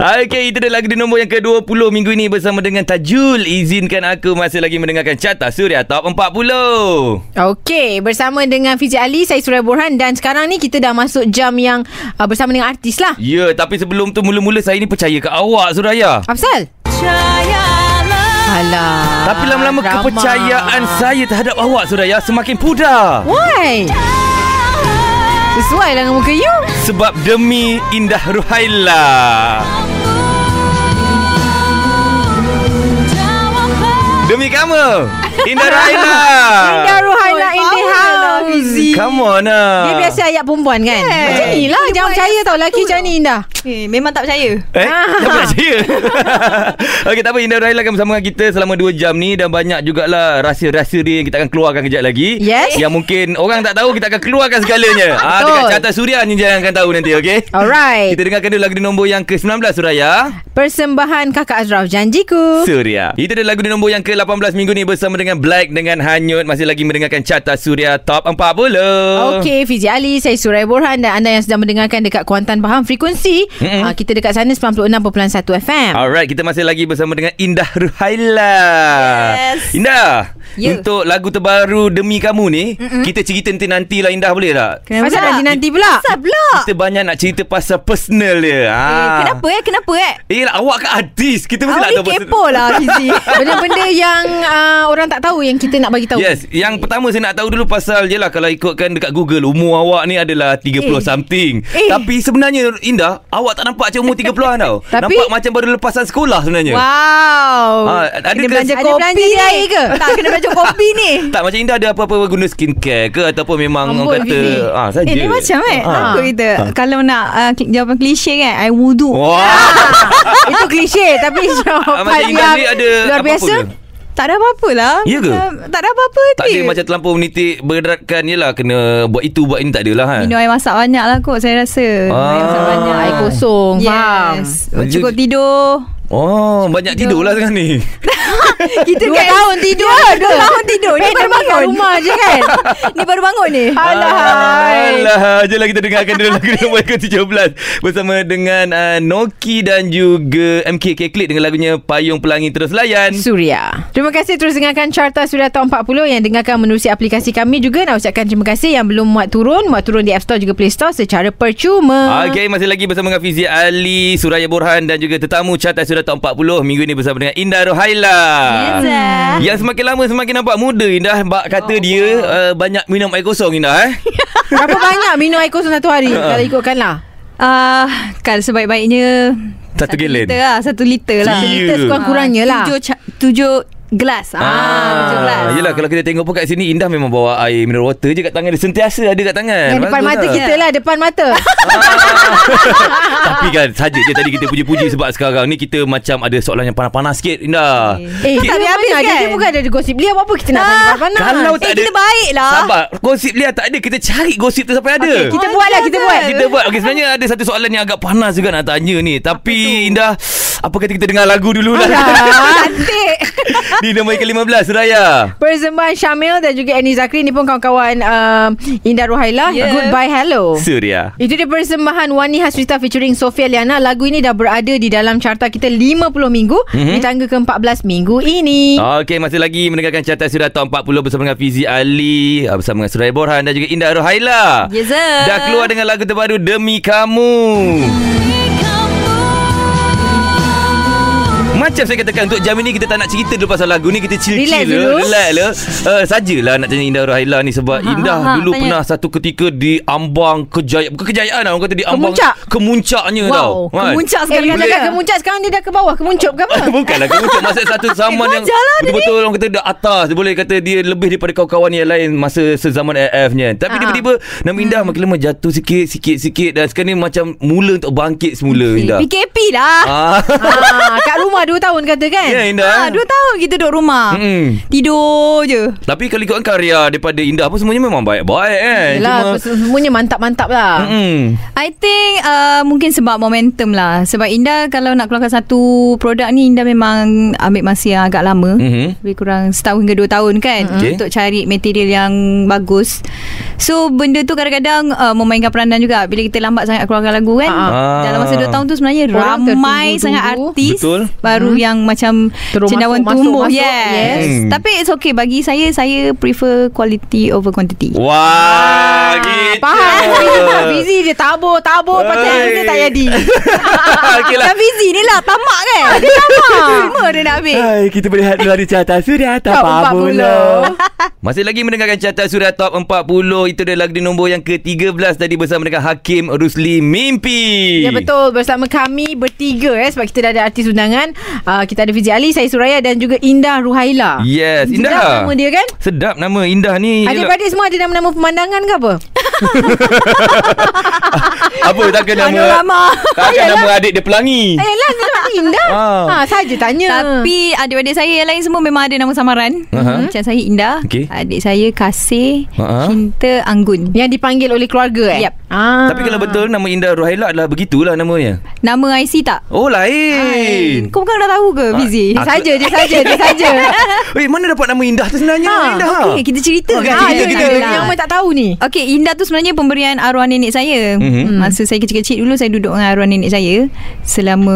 Okey, itu dia lagu di nombor yang ke-20 minggu ini bersama dengan Tajul. Izinkan aku masih lagi mendengarkan Carta Suria Top 40. Okey, bersama dengan Fizi Ali, saya Suraya Borhan dan sekarang ni kita dah masuk jam yang uh, bersama dengan artis lah. Ya, tapi sebelum tu mula-mula saya ni percaya ke awak, Suraya. Apa pasal? Alah. Tapi lama-lama drama. kepercayaan saya terhadap awak, Suraya, semakin pudar. Why? Sesuai lah dengan muka you. Sebab demi Indah Ruhaila. Demi kamu, Indah Ruhaila. Indah Ruhaila in the lah, house. Come on lah. Dia biasa ayat perempuan kan? Yeah. Macam ni lah. Dia Jangan percaya tau lelaki macam ni Indah. Eh, memang tak percaya. Eh, Ah. tak percaya. Okey, tak apa. Indah Rahila akan bersama kita selama 2 jam ni dan banyak jugalah rahsia-rahsia dia yang kita akan keluarkan kejap lagi. Yes. Yang mungkin orang tak tahu, kita akan keluarkan segalanya. ah, dekat carta Suria ni jangan akan tahu nanti, okey? Alright. Kita dengarkan dulu lagu di nombor yang ke-19 Suraya. Persembahan Kakak Azraf Janjiku. Suria. Itu dia lagu di nombor yang ke-18 minggu ni bersama dengan Black dengan Hanyut masih lagi mendengarkan carta Suria Top 40. Okey, Fizi Ali, saya Suraya Borhan dan anda yang sedang mendengarkan dekat Kuantan Pahang Frekuensi. Mm-mm. Uh, kita dekat sana 96.1 FM. Alright, kita masih lagi bersama dengan Indah Ruhaila. Yes. Indah, Ya. untuk lagu terbaru Demi Kamu ni, Mm-mm. kita cerita nanti-nanti lah Indah boleh tak? Kenapa Pasal pula? nanti-nanti pula. Kenapa pula? Kita banyak nak cerita pasal personal dia. Ha. Eh, kenapa eh? Kenapa eh? Eh, lah, awak kan artis. Kita mesti nak Awak tahu ni kepo lah Fizi. Benda-benda yang uh, orang tak tahu yang kita nak bagi tahu. Yes, yang pertama saya nak tahu dulu pasal je lah kalau ikutkan dekat Google umur awak ni adalah 30 Eh. something. Eh. Tapi sebenarnya Indah, awak tak nampak macam umur 30-an tau. Tapi- nampak macam baru lepasan sekolah sebenarnya. Wow. Ah, ada kena ke- belanja ada kopi belanja ni. air ke? Tak, kena belanja kopi ni. Tak macam Indah ada apa-apa guna skincare ke ataupun memang Amboi, orang kata ah saja. Eh, ni macam eh. Ah. Takut kita. Kalau nak uh, jawapan klise kan, I wudu. Wah. Itu klise tapi Ah, jawapan macam Indah ni ada luar apa-apa biasa. ke? Tak ada apa-apa lah. Ya ke? Macam, tak ada apa-apa. Tak ada macam terlampau menitik beratkan je lah kena buat itu buat ini tak adalah kan. Minum air masak banyak lah kot saya rasa. Ah. Air masak banyak. Air kosong, faham. Yes. Cukup tidur. Oh, banyak tidur lah sekarang ni. Kita Dua kan tahun tidur. Dua tahun tidur. Ni Eh, baru bangun. rumah je kan? Ni baru bangun ni. Alahai. Alah, jomlah kita dengarkan dulu lagu nombor ke-17 bersama dengan uh, Noki dan juga MKK Klik dengan lagunya Payung Pelangi Terus Layan. Suria. Terima kasih terus dengarkan Carta Suria Tahun 40 yang dengarkan menerusi aplikasi kami juga nak ucapkan terima kasih yang belum muat turun, muat turun di App Store juga Play Store secara percuma. Okey, masih lagi bersama dengan Fizi Ali, Suraya Borhan dan juga tetamu Carta Surat Top 40 minggu ini bersama dengan Indah Rohaila. Yes. Yang semakin lama semakin nampak muda Indah. Bak kata dia uh, banyak minum air kosong Indah eh. Berapa banyak minum air kosong satu hari kalau ikutkan lah? Ah, kan sebaik-baiknya Satu gallon. liter lah, satu liter lah. Satu Satu liter sekurang-kurangnya lah. Tujuh, ca- tujuh gelas. Ah, tujuh gelas. Yelah kalau kita tengok pun kat sini Indah memang bawa air mineral water je kat tangan dia Sentiasa ada kat tangan Yang depan Bagus mata lah. kita lah, depan mata. Tapi kan saja je tadi kita puji-puji Sebab sekarang ni kita macam ada soalan yang panas-panas sikit Indah Eh, Tak kita habis-habis habis kan? Dia bukan ada gosip dia apa-apa kita nak tanya panas. Kalau tak Eh, ada kita baik lah. Sabar Gosip Lia tak ada Kita cari gosip tu sampai ada Okay, kita Oh, buat lah, kita buat. Kita buat Okay sebenarnya ada satu soalan yang agak panas juga nak tanya ni Tapi Indah Apa kata kita dengar lagu dulu lah Cantik. Di nombor ke-15 Suraya Persembahan Syamil dan juga Annie Zakri ni pun kawan-kawan um, Indah Ruhaila. Yeah. Goodbye Hello. Surya Itu dia persembahan Wani Hasrita featuring Sofia Liana. Lagu ini dah berada di dalam carta kita 50 minggu Mhm. di tangga ke-14 minggu ini. Okey, masih lagi mendengarkan carta sudah top 40 bersama dengan Fizi Ali, ah, bersama dengan Suraya Borhan dan juga Indah Rohaila. Yes, sir. Dah keluar dengan lagu terbaru Demi Kamu. Macam saya katakan Untuk jam ini Kita tak nak cerita dulu Pasal lagu ni Kita chill-chill Relax dulu. Relax le uh, Sajalah nak tanya Indah Rohaila ni Sebab Ha, Indah ha, ha, dulu tanya. pernah Satu ketika di ambang kejayaan Bukan kejayaan lah Orang kata di ambang Kemuncak. Kemuncaknya Wow, tau kan? Kemuncak Eh, sekali. dia kemuncak sekarang dia dah ke bawah. Kemuncup ke apa? Bukanlah kemuncak Masa satu zaman Eh, yang wajar lah Betul-betul orang kata Dia atas Dia boleh kata dia Lebih daripada kawan-kawan yang lain Masa sezaman AF-nya Tapi Ha. tiba-tiba Nama Indah makin lama jatuh sikit Sikit-sikit Dan sekarang ni macam Mula untuk bangkit semula Indah PKP lah. Ah. ah, kat rumah 2 tahun kata kan Ya Indah Ah, dua tahun kita duduk rumah. Mm-mm. Tidur je. Tapi kalau ikutkan karya Daripada Indah apa Semuanya memang baik-baik kan Yelah Semuanya mantap-mantap lah Mm-mm. I think uh, mungkin sebab momentum lah. Sebab Indah kalau nak keluarkan satu produk ni Indah memang ambil masa yang agak lama. Mhm. Lebih kurang setahun ke dua tahun kan Okay. Untuk cari material yang bagus So benda tu kadang-kadang uh, Memainkan peranan juga Bila kita lambat sangat keluarkan lagu kan Ah. Dalam masa dua tahun tu sebenarnya Orang Ramai sangat artis Betul. Baru yang macam Terus Cendawan masuk, tumbuh. masuk, yes. masuk. yes. Hmm. Tapi it's okay. Bagi saya Saya prefer quality over quantity. Wah Gitu. Faham. Busy dia tabur Tabur. Pasal benda tak jadi. Okay lah. Dah busy ni lah. Tamak kan? Dia tamak. Semua dia nak ambil Hai, kita berehat dulu hari carta sudah Top 40 Masih lagi mendengarkan carta sudah top 40 Itu dia lagu di nombor yang ke-13 Tadi bersama dengan Hakim Rusli Mimpi. Ya betul. Bersama kami bertiga eh, Sebab kita dah ada artis undangan uh, Kita ada Fizi Ali Saya Suraya Dan juga Indah Ruhaila. Yes Indah. Sedap nama dia kan? Sedap nama Indah ni. Adik-adik semua ada nama-nama pemandangan ke apa? Apa takkan nama Panorama. Takkan nama adik dia pelangi Eh lah nama Indah Ah. ha, Saja tanya Tapi adik-adik saya yang lain semua memang ada nama samaran. Aha. Macam saya Indah, Okey. adik saya Kasih, Ha-ha. Cinta Anggun. Yang dipanggil oleh keluarga eh? Yap. Ah. Tapi kalau betul Nama Indah Ruhaila adalah Begitulah namanya Nama IC tak? Oh lain Kau bukan dah tahu ke Fizi? Dia saja Dia saja Dia saja Weh mana dapat nama Indah tu sebenarnya Ha, Indah Okey, kita cerita Okey, kan? Ah, cerita, dia kita. saja. Yang Mak tak tahu ni Okey, Indah tu sebenarnya pemberian arwah nenek saya. Mhm. Masa saya kecil-kecil dulu saya duduk dengan arwah nenek saya selama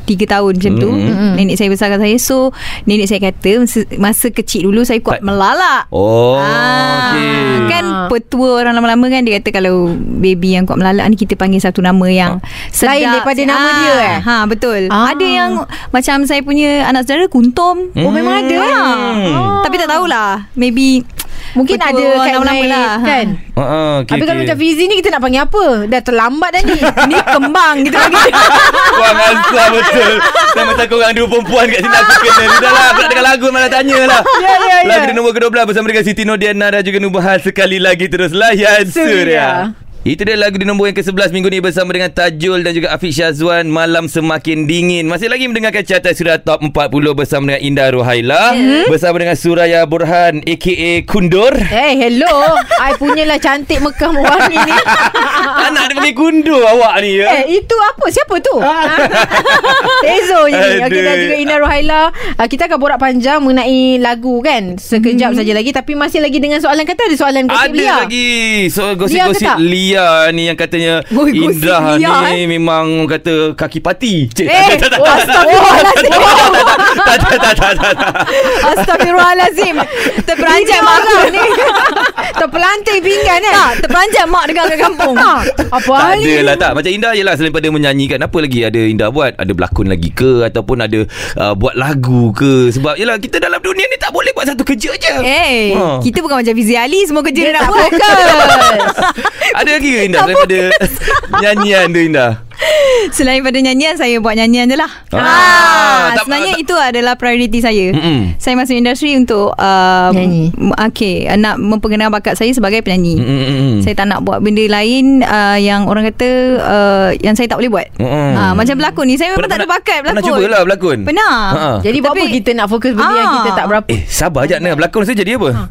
3 tahun macam tu. Mhm. Nenek saya besarkan saya. So, nenek saya kata masa, masa kecil dulu saya kuat Tak- melalak. Oh Ah, okay. Kan petua orang lama-lama kan Dia kata kalau Baby yang kuat melalak ni Kita panggil satu nama yang sedap. Lain daripada nama Ah, dia, eh? Ha betul Ah. Ada yang Macam saya punya Anak saudara Kuntum Oh, memang ada, ha. Tapi tak tahulah Maybe Mungkin ada kat lama-lama lah Kan Uh, uh, okay, kalau okay. macam Fizi ni Kita nak panggil apa? Dah terlambat dah ni. Ni kembang gitu lagi Korang asal betul. Saya macam korang dua perempuan kat sini Aku kena. Dah lah Aku nak dengar lagu Malah tanya lah. Ya, ya, ya. Lagu nombor ke-12 Bersama dengan Siti Nodiana Dan juga Nubahan Sekali lagi terus Layan Suria. Suria itu dia lagu di nombor yang ke-11 minggu ni bersama dengan Tajul dan juga Afiq Syazwan. Malam Semakin Dingin. Masih lagi mendengarkan carta surat top 40 bersama dengan Indah Ruhaila. Bersama dengan Suraya Burhan aka Kundur. Eh hello. I punyalah cantik Mekah mewarni ni. Anak dia panggil Kundur awak ni ya. Eh itu apa? Siapa tu? Tezo je ni. Okay dan juga Ina Rohaila uh, Kita akan borak panjang Mengenai lagu kan? Sekejap saja lagi Tapi masih lagi dengan soalan Kata. Ada soalan gosip Ada Lia. lagi. So Lia gosip-gosip tak? Lia ni Yang katanya Oi, Indah Lia, ni eh. Memang kata Kaki pati. Cik, Eh tak, tak, tak, tak, tak, Astagfirullahaladzim tak, tak, tak, tak, tak, tak. Astagfirullahaladzim Terperanjat mak aku ni. Terpelanting pinggan kan Tak terperanjat mak dengar kat kampung Apa Tak hal ada ni? lah tak. Macam Indah je lah Selain pada menyanyikan. Apa lagi ada Indah buat? Ada berlakon lagi ke? Ataupun ada uh, Buat lagu ke? Sebab yelah Kita dalam dunia ni Tak boleh buat satu kerja je. Eh, Ha. kita bukan macam Fizi Ali Semua kerja Dia dia nak fokus. Ada lagi ke Indah Selain pada Nyanyian tu Indah Selain pada nyanyian Saya buat nyanyian je lah Ah, ah, tak- Sebenarnya tak- itu adalah prioriti saya Mm-mm. Saya masuk industri untuk um, Nyanyi. Okay Nak memperkenalkan bakat saya sebagai penyanyi Mm-mm. Saya tak nak buat benda lain uh, Yang orang kata uh, Yang saya tak boleh buat. Ah, Macam berlakon ni Saya memang tak ada bakat berlakon Pernah cuba lah berlakon Pernah Ha. Jadi buat apa Tapi- kita nak fokus Benda yang Ah. kita tak berapa Eh sabar je Nak berlakon saya jadi apa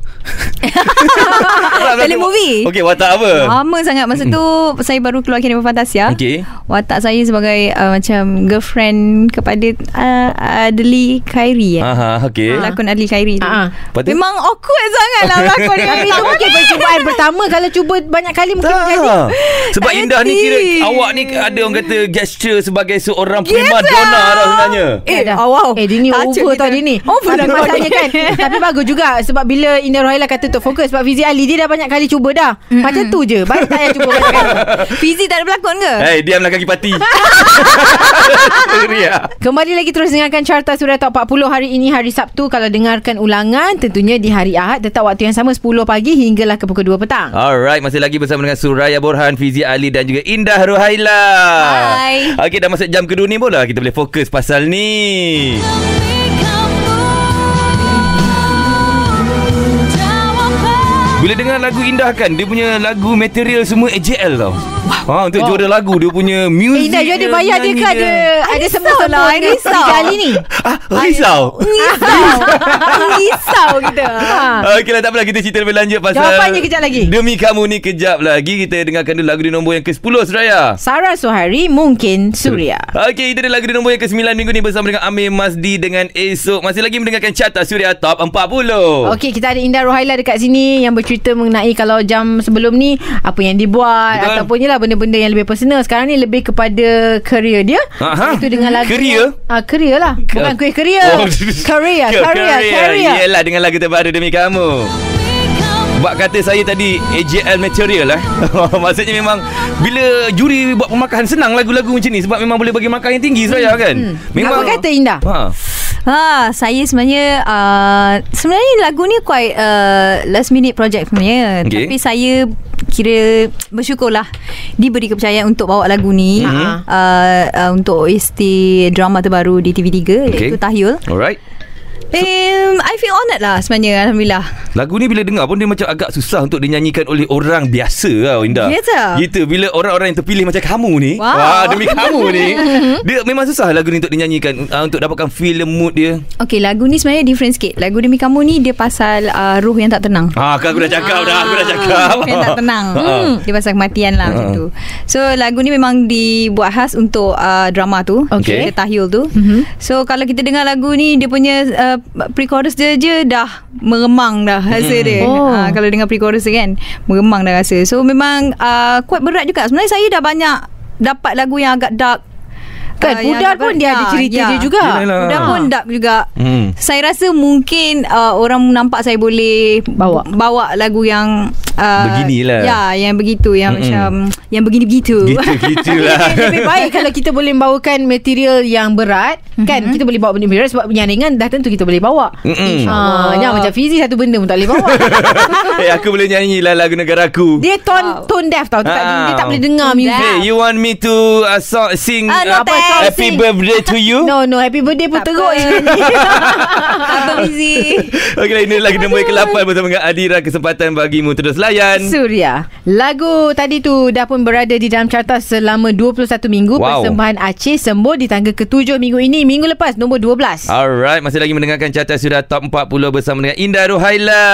Telemovie. Okey watak apa Lama sangat Masa tu Saya baru keluar Kinema Fantasia Okey. Watak saya sebagai uh, Macam girlfriend Kepada uh, Adli Khairi eh? Aha, okey. Lakon Adli Khairi tu Ah, ah. Lepas tu? Memang awkward sangat lah Lakon Tapi itu mungkin percubaan pertama Kalau cuba banyak kali Mungkin Tak. jadi Sebab Tak Indah ni kira awak ni ada orang kata gesture sebagai seorang prima donna tau sebenarnya. Eh, dah. oh, wow. Eh dia ni Tajuk over tau dia ni Over Tapi masalahnya ni. kan Tapi bagus juga Sebab bila Indah Rohaila kata untuk fokus Sebab Fizi Ali Dia dah banyak kali cuba dah Macam tu je Baik tak payah cuba banyak kali Fizi tak ada berlakon ke? Hey, diamlah kaki pati. Ria. Kembali lagi terus dengarkan Carta Suria Top 40 Hari ini hari Sabtu Kalau dengarkan ulangan Tentunya di hari Ahad Tetap waktu yang sama 10 pagi Hinggalah ke pukul 2 petang Alright, masih lagi bersama dengan Suraya Borhan, Fizi Ali dan juga Indah Ruhaila. Hai. Okey, dah masuk jam kedua ni pun lah kita boleh fokus pasal ni. Bila dengar lagu Indah kan, dia punya lagu material semua AJL tau. Wow. Ha untuk Wow. juara lagu dia punya Eh, music. Indah, you ada bayar dia ke ada ada semua lah, I dengan risau. kali ni? Ah, risau. Risau Risau kita Ha. Okey lah tak apalah kita cerita lebih lanjut pasal Jawapannya kejap lagi. Demi kamu ni kejap lagi kita dengarkan dulu lagu di nombor yang ke-10 Suraya. Sarah Sohari mungkin Suria. Okey, itu dia lagu di nombor yang ke-9 minggu ni bersama dengan Amir Masdi dengan Esok. Masih lagi mendengarkan Carta Suria Top 40. Okey, kita ada Indah Rohaila dekat sini yang bercerita mengenai kalau jam sebelum ni apa yang dibuat Betul. ataupun jelah benda-benda yang lebih personal. Sekarang ni lebih kepada career dia. Aha. Itu dengan lagu Career? Ah, career lah. Bukan kuih career. Oh, career, career, career. Yelah dengan lagu terbaru demi kamu. Bak kata saya tadi AJL material lah Maksudnya memang Bila juri buat pemakahan Senang lagu-lagu macam ni Sebab memang boleh bagi makan yang tinggi Seraya kan Apa kata Indah? ha. Ha, saya sebenarnya uh, sebenarnya lagu ni quite uh, last minute project sebenarnya. Okay. Tapi saya kira bersyukurlah diberi kepercayaan untuk bawa lagu ni Ha. uh, uh, untuk OST drama terbaru di TV3 okay. iaitu Tahyul. Alright Um, I feel honoured lah sebenarnya Alhamdulillah Lagu ni bila dengar pun Dia macam agak susah Untuk dinyanyikan oleh orang biasa tau Indah Ya ke? Gitu Bila orang-orang yang terpilih Macam kamu ni Wow. Wah, Demi kamu ni Dia memang susah lagu ni Untuk dinyanyikan uh, Untuk dapatkan feel mood dia Okay lagu ni sebenarnya different sikit Lagu Demi Kamu ni dia pasal uh, ruh yang tak tenang Ah, kan aku dah cakap dah Aku dah cakap Ruh yang tak tenang Ha. hmm. Dia pasal kematian lah macam Ha. tu So lagu ni memang dibuat khas untuk uh, drama tu Okay. Tahyul tu Mhm. So kalau kita dengar lagu ni Dia punya uh, pre-chorus dia je dah meremang dah rasa Hmm. dia Oh. uh, Kalau dengar pre-chorus dia kan Meremang dah rasa So memang uh, quite berat juga Sebenarnya saya dah banyak dapat lagu yang agak dark Kan, Ah, Pudar agak pun dia ada Ya, cerita ya. dia juga. Yelah. Pudar pun dark juga Hmm. Saya rasa mungkin uh, Orang nampak saya boleh Bawa. Bawa lagu yang uh, Beginilah. Ya yang begitu Yang Mm-mm. macam Yang begini-begitu Gitu-gitu lah Lebih baik kalau kita boleh bawakan material yang berat kan kita boleh bawa benda berat sebab yang ringan dah tentu kita boleh bawa. Ha, jangan macam Fizi satu benda pun tak boleh bawa. Eh aku boleh nyanyi lah lagu negaraku dia tone tone deaf tau. Dia, tak, Ah. dia tak boleh dengar music. Hey, you want me to uh, song, sing uh, no thanks. Happy birthday to you? No no happy birthday pun Tak teruk apa. je busy Okey lah, ini lagi nombor yang ke-8 bersama dengan Adira Kesempatan bagimu terus layan Suria Lagu tadi tu Dah pun berada di dalam carta Selama 21 minggu Wow. Persembahan Aceh Sembuh Di tangga ke-7 minggu ini Minggu lepas Nombor 12 Alright, masih lagi mendengarkan carta sudah top 40 bersama dengan Indah Ruhaila.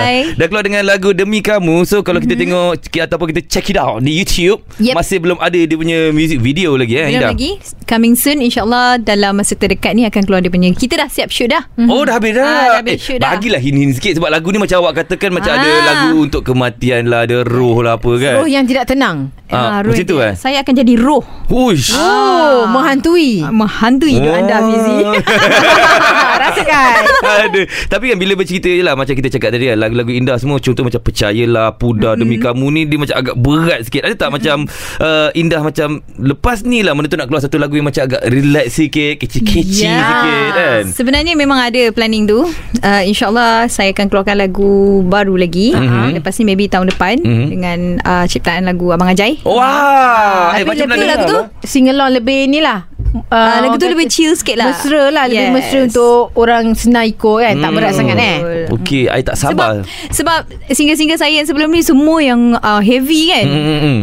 Hai. Dah keluar dengan lagu Demi Kamu. So kalau kita tengok ki- ataupun kita check it out di YouTube, Yep. masih belum ada dia punya music video lagi eh Belum Indah. lagi Coming soon InsyaAllah Dalam masa terdekat ni Akan keluar dia punya Kita dah siap shoot dah Oh dah habis dah. Ah, dah habis eh, shoot dah. bagilah hint-hint sikit sebab lagu ni macam awak katakan macam ada Ah. lagu untuk kematian lah, ada roh lah apa kan. Roh yang tidak tenang Ah, roh macam tu eh? Saya akan jadi roh Hush. Oh Menghantui Menghantui hidup anda Fizi Rasakan Ada. Tapi kan bila bercerita je lah Macam kita cakap tadi kan Lagu-lagu indah semua Contoh macam Percayalah Pudar Demi Kamu ni Dia macam agak berat sikit Ada tak macam uh, Indah macam Lepas ni lah Mana tu nak keluar satu lagu Yang macam agak relax sikit Kecil-kecil Ya. sikit kan? Sebenarnya memang ada planning tu. Uh, InsyaAllah Saya akan keluarkan lagu Baru lagi. Mhm. Lepas ni maybe tahun depan Mhm. Dengan uh, ciptaan lagu Abang Ajai. Wah! Eh Tapi macam lebih mana lagu tu? Sing along lebih ni lah. Uh, Lagu tu lebih chill sikit lah. Mesra lah Lebih Yes. mesra untuk Orang senang ikut kan. Tak Hmm. berat sangat eh. Okey I tak Sebab sabar. Sebab single-single saya yang sebelum ni Semua yang uh, heavy kan. Hmm,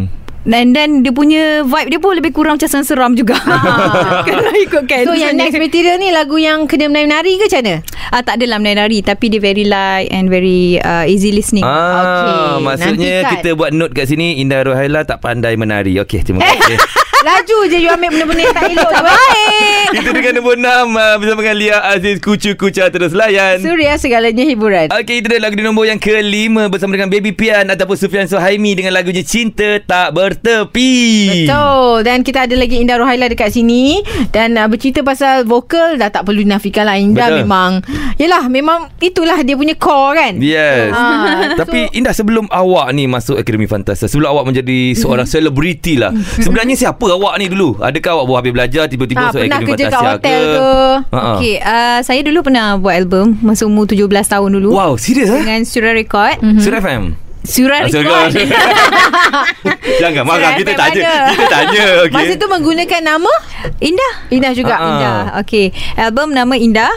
Dan dan dia punya vibe dia pun lebih kurang macam seram juga. Kalau ikutkan. So yang next material ni Lagu yang kena menari-menari ke macam mana? ah, tak adalah menari tapi dia very light and very uh, easy listening. Ah, Okey, maksudnya nantikan. kita buat note kat sini Indah Rohaila tak pandai menari. Okey, terima kasih. Laju je you ambil benda-benda yang tak elok tu Baik kita dengan nombor 6 uh, bersama dengan Lia Aziz Kucu Kucha terus layan. Suria segalanya hiburan Okey, itu dia lagu di nombor yang kelima bersama dengan Baby Pian ataupun Sufian Suhaimi dengan lagunya Cinta Tak Bertepi. Betul Dan kita ada lagi Indah Rohaila dekat sini Dan uh, bercerita pasal vokal Dah tak perlu dinafikan lah Indah Betul. memang Yelah memang Itulah dia punya core kan Yes. Ah, Tapi Indah sebelum awak ni masuk Akademi Fantasta, sebelum awak menjadi seorang selebriti lah. Sebenarnya siapa awak ni dulu? Adakah awak baru habis belajar tiba-tiba Ah, masuk pernah Akademi kerja kat hotel ke? ke? Ha-ha. Okay, uh, saya dulu pernah buat album masa umur 17 tahun dulu. Wow, serius eh? Dengan Surah Record. Mhm. Surah FM. Surah Ah, Record. Surah- Jangan marah kita tanya. ada. Kita tanya okey. Masa tu menggunakan nama Indah. Indah juga ah. Indah. Okay. Album nama Indah.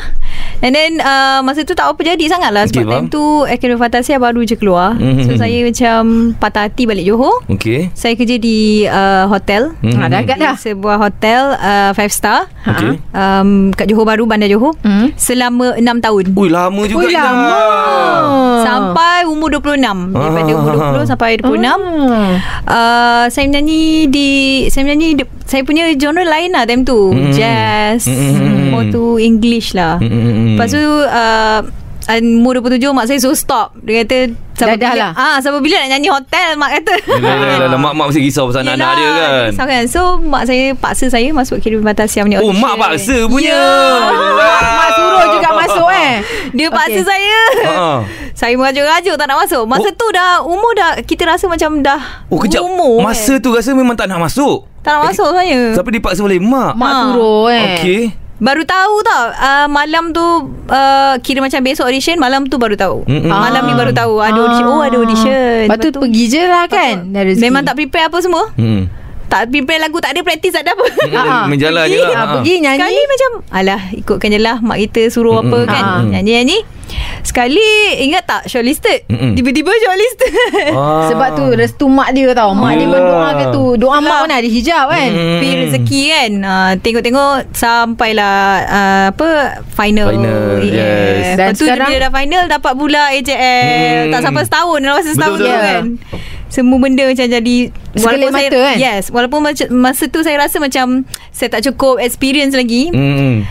And then uh, Masa tu tak apa jadi sangat lah Sebab Okay, okay, time tu Akademi Fantasia baru je keluar Mhm. So saya macam Patah hati balik Johor Okey. Saya kerja di uh, hotel Mhm. Ha, dah agak dah. sebuah hotel uh, Five star Okey. um, Kat Johor Baru Bandar Johor Hmm. Selama 6 tahun Ui, lama juga Ui, lama. Sampai umur 26 Daripada Ah. umur 20 sampai 26 Hmm. uh, Saya menyanyi di Saya menyanyi di, Saya punya genre lain lah time tu Mm. Jazz Mm. More to English lah Mm, mm, mm. Lepas tu uh, Umur 27 Mak saya suruh stop Dia kata Dah- dah bila, lah. ah, Sampai bila nak nyanyi hotel Mak kata Yelah, yelah. Mak-mak mesti risau pasal anak-anak dia kan. risau kan So mak saya paksa saya Masuk Akademi Fantasia punya Oh, audition. mak paksa punya. Ya. Mak suruh juga masuk eh. Dia paksa Okey. saya Ha. Saya merajuk-rajuk tak nak masuk Masa Oh. tu dah Umur dah Kita rasa macam dah Oh, kejap. Umur Masa tu rasa memang tak nak masuk. Tak nak masuk saya Tapi dipaksa oleh mak. Mak Ha. suruh eh. Okey. Baru tahu tau uh, Malam tu uh, Kira macam besok audition Malam tu baru tahu Mm-mm. Malam ni baru tahu Ada Ah. audition Oh ada audition Lepas tu pergi je lah kan. Memang tak prepare apa semua Hmm. Tak prepare lagu Tak ada praktis tak ada apa Ah, ah. Menjalan je Pergi, lah. ah, Ha. pergi nyanyi. Sekali macam Alah ikutkan je lah Mak kita suruh apa kan Ah. Nyanyi-nyanyi Sekali Ingat tak shortlisted Mm-mm. Tiba-tiba shortlisted Ah. Sebab tu restu mak dia tau. Mak dia Yelah. berdoa ke tu. Doa mak mana ada hijab kan. Mm. Pergi rezeki kan uh, Tengok-tengok Sampailah uh, Apa Final Final, yes. Dan Lepas tu sekarang- bila dah final Dapat pula AJL Hmm. Tak sampai setahun Dah masa setahun Betul, tu betul. kan semua benda macam jadi Sekelip saya, mata kan? Yes Walaupun macam, masa tu saya rasa macam Saya tak cukup experience lagi Hmm.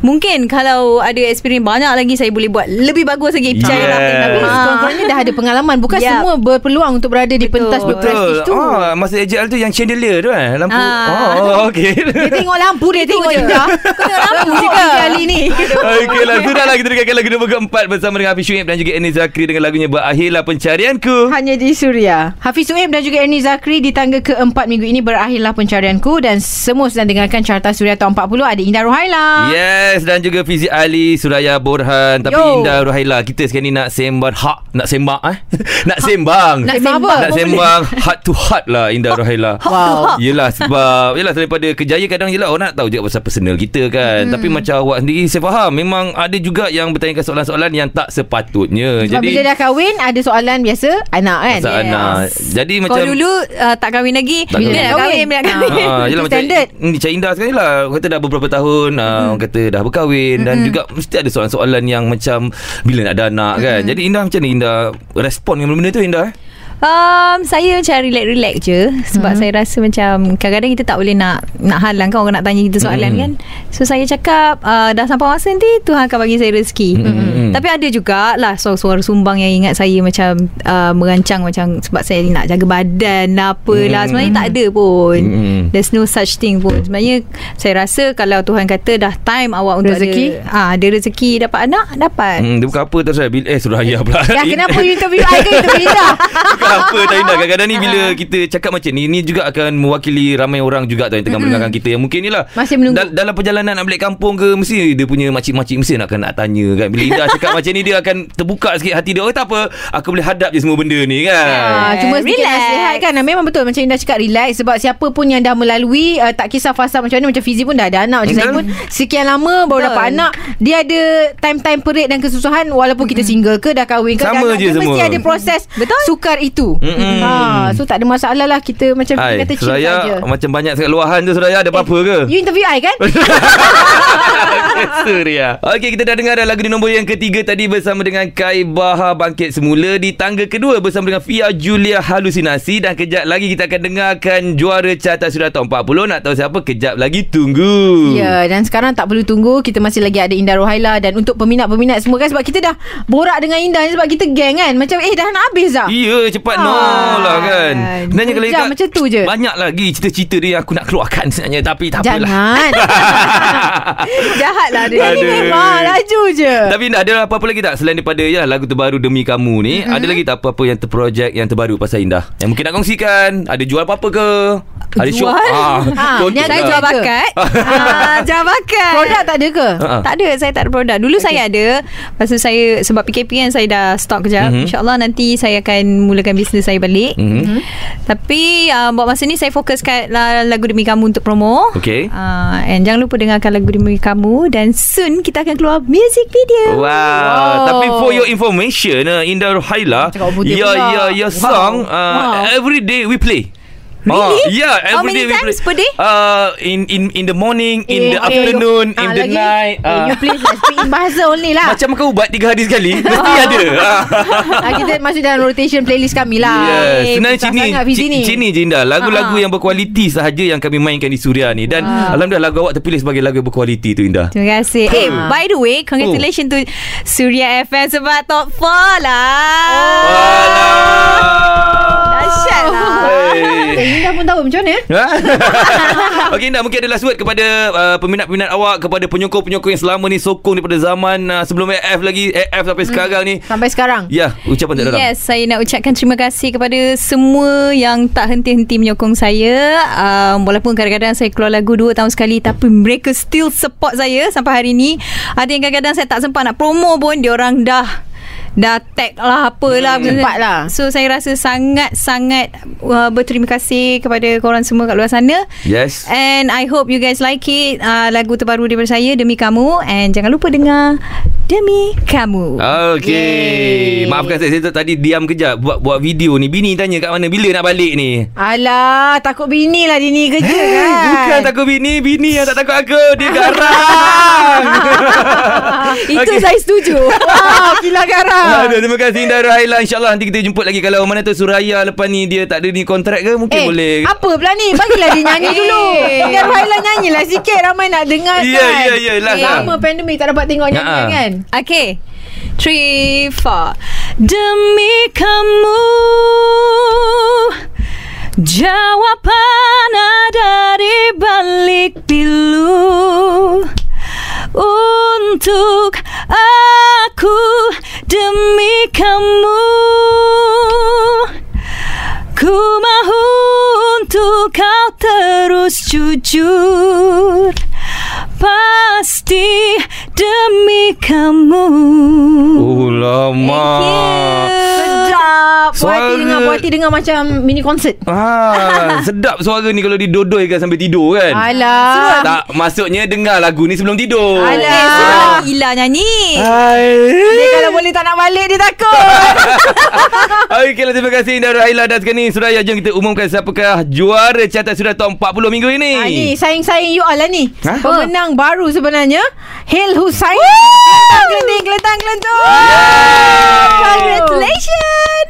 Mungkin kalau ada experience banyak lagi Saya boleh buat lebih bagus lagi Percayalah Yes. Tapi Ah. sekurang-kurangnya dah ada pengalaman. Bukan Yap. semua berpeluang untuk berada di Betul. pentas berprestij tu. Ah, masa AJL tu yang chandelier tu eh. Lampu. Ah. Oh, okey. Dia tengok lampu dia tengok je. Kau tengok lampu je ke Kali ni. Okey lah Sudahlah kita dengarkan lagu nombor keempat Bersama dengan Hafiz Syuib Dan juga Enis Zakri Dengan lagunya Berakhirlah Pencarianku Hanya di Suria Hafiz Suim dan juga Ernie Zakri Di tangga keempat minggu ini Berakhirlah pencarianku Dan semua sedang dengarkan Carta Suria Tahun 40 Ada Indah Ruhaila Yes Dan juga Fizi Ali Suraya Borhan Tapi Yo. Indah Ruhaila. Kita sekarang ni nak sembang Hak Nak sembang eh? Nak sembang. Nak sembang apa? Nak sembang Heart to heart lah Indah Ruhaila. Wow. Yelah sebab Yelah daripada kejaya kadang je lah Orang nak tahu juga pasal personal kita kan. Hmm. Tapi macam awak sendiri Saya faham. Memang ada juga yang bertanyakan soalan-soalan Yang tak sepatutnya. Sebab Jadi bila dah kahwin Ada soalan biasa Anak kan? Pasal anak. Jadi Kau macam dulu uh, tak kahwin lagi Tak Bila kahwin. nak kahwin Bila nak kahwin. Ha, yelah macam standard. Cik Indah sekarang lah kata dah beberapa tahun hmm. Orang kata dah berkahwin Dan juga mesti ada soalan-soalan yang macam Bila nak ada anak? kan? Jadi Indah macam ni Indah? Respon dengan benda tu Indah eh? Um, saya macam relax-relax je Sebab Mhm. saya rasa macam Kadang-kadang kita tak boleh nak Nak halang kan Orang nak tanya kita soalan Mhm. kan So saya cakap uh, Dah sampai masa nanti Tuhan akan bagi saya rezeki Mhm. Tapi ada jugalah Suara-suara sumbang yang ingat saya Macam uh, Merancang macam Sebab saya nak jaga badan lah Apalah Mhm. Sebenarnya tak ada pun Mhm. There's no such thing pun Sebenarnya Saya rasa Kalau Tuhan kata Dah time awak untuk Rezeki? ada ah, Ada rezeki Dapat anak Dapat Hmm, dia bukan apa tu saya Eh Suraya pula Dah kenapa you interview I ke interview Indah Bukan apa tak Indah Kadang-kadang ni bila kita cakap macam ni Ni juga akan mewakili ramai orang juga tau Yang tengah mendengarkan kita. Yang mungkin ni lah. Masih menunggu. Dal- Dalam perjalanan nak balik kampung ke Mesti dia punya makcik-makcik Mesti nak, akan nak tanya kan? Bila Indah cakap macam ni Dia akan terbuka sikit hati dia. Oh tak apa. Aku boleh hadap je semua benda ni kan? Ah, cuma sedikit Relax. nasihat kan? Memang betul Macam Indah cakap relax. Sebab siapa pun yang dah melalui uh, Tak kisah fasa macam mana Macam Fizi pun dah ada anak Macam saya pun Sekian lama baru Betul. dapat anak Dia ada time-time perit dan kesusahan Walaupun kita single ke Dah kahwin ke Sama dah je ke, Mesti semua. ada proses Betul. Sukar itu Mm-mm. ha, So tak ada masalah lah Kita macam Hai, kata chill Suraya saja. macam banyak sangat luahan tu Suraya ada apa-apa ke? You interview I kan? Surya Okey kita dah dengar dah lagu di nombor yang ketiga tadi Bersama dengan Kai Baha Bangkit Semula. Di tangga kedua bersama dengan Fia Julia Halusinasi. Dan kejap lagi kita akan dengarkan Juara Carta Sudah Tahun 40 Nak tahu siapa? Kejap lagi tunggu. Ya dan sekarang tak perlu tunggu. Kita masih lagi ada Indah Rohaila. Dan untuk peminat-peminat semua kan Sebab kita dah borak dengan Indah Sebab kita geng kan. Macam eh dah nak habis dah. Ya cepat Ah. no lah kan. Sebenarnya kalau ikat macam tu je. Banyak lagi cerita-cerita dia aku nak keluarkan sebenarnya Tapi tak apalah. Jangan. Jahat lah dia. Dia ni memang laju je. Tapi ada apa-apa lagi tak? Selain daripada ya, Lagu terbaru Demi Kamu ni mm-hmm. Ada lagi tak apa-apa Yang terprojek Yang terbaru pasal Indah? Yang mungkin nak kongsikan? Ada jual apa-apa ke Ada Jual? ah, Ha, contoh ni ada Saya jual bakat ah, Jual bakat Produk tak ada ke? Ha. Tak ada Saya tak ada produk Dulu okay. saya ada Lepas tu saya Sebab PKP kan Saya dah stop kejap Mhm. mm-hmm. InsyaAllah nanti Saya akan Mulakan bisnes saya balik. Mhm. Tapi uh, buat masa ni saya fokus kat la- lagu demi kamu untuk promo. Okey. Uh, and jangan lupa dengarkan lagu demi kamu dan soon kita akan keluar music video. Wow. Wow. Tapi for your information, uh, Indah Ruhaila, your, your Wow. song, uh, Wow. every day we play. Really? Oh, yeah, How every many day times per day? Uh, in in in the morning, in Eh, the okay, afternoon, you- in ah, the lagi? night. Eh, Uh, you please uh, speak in bahasa only lah. macam makan ubat tiga hari sekali Mesti ada Ah. Ah, kita masuk dalam rotation playlist kami lah. Yes. Sebenarnya susah sini je Indah Lagu-lagu Ah. yang berkualiti sahaja Yang kami mainkan di Suria ni Dan Alhamdulillah lagu awak terpilih Sebagai lagu berkualiti tu Indah Terima kasih. Eh, Ah. by the way, congratulations to Suria FM sebab top 4 lah. Dahsyat lah. Hey. Eh, Indah pun tahu macam mana. Ha? Okey Indah Mungkin ada last word Kepada uh, peminat-peminat awak Kepada penyokong-penyokong Yang selama ni Sokong daripada zaman uh, Sebelum AF lagi AF sampai sekarang ni Sampai sekarang. Ya Ucapan tak ada Yes, saya nak ucapkan terima kasih kepada semua yang tak henti-henti menyokong saya. Um, walaupun kadang-kadang saya keluar lagu 2 tahun sekali tapi mereka still support saya sampai hari ni. Ada yang kadang-kadang saya tak sempat nak promo pun dia orang dah dah tag lah apalah Hmm, cepat lah. so saya rasa sangat-sangat uh, berterima kasih kepada korang semua kat luar sana. Yes. And I hope you guys like it uh, Lagu terbaru daripada saya Demi Kamu. And jangan lupa dengar Demi Kamu. Okey. Maafkan saya Saya tadi diam kejap. Buat buat video ni. Bini tanya kat mana Bila nak balik ni? Alah, takut bini lah Dini kerja Eh, kan. Bukan takut bini. Bini yang tak takut aku. Dia garang. Itu Okey. saya setuju. Wow, gila garang. Aduh, terima kasih Indah Rahila InsyaAllah nanti kita jemput lagi Kalau mana tu Suraya Lepas ni dia tak ada ni kontrak ke Mungkin Eh, boleh apa pula ni? Bagilah dia nyanyi dulu. Eh. Biar Raila nyanyilah sikit. Ramai nak dengar Ya, kan. ya, ya, lah. Lama pandemik tak dapat tengok nyanyian Ha-ha. kan. Okay Three, four Demi kamu Jawaban ada di balik pilu Untuk aku Demi kamu Ku mahu untuk kau terus jujur. Pasti demi kamu. Oh lama Puati dengar Puati dengar macam Mini konsert ah, Sedap suara ni Kalau didodoikan Sampai tidur kan? Alah. Sebab tak Maksudnya dengar lagu ni Sebelum tidur. Alah. Eh, ah. Ila nyanyi. Hai. Kalau boleh tak nak balik Dia takut. Okey lah Terima kasih Indah Raila Dan sekarang ni Suraya jom kita umumkan Siapakah juara Catat sudah Top 40 minggu ini. Ah, ni, Saing-saing you all lah ni. Ha? Pemenang ha? baru sebenarnya Hil Hussain Kelentang-kelentang Kelentang-kelentang. Congratulations.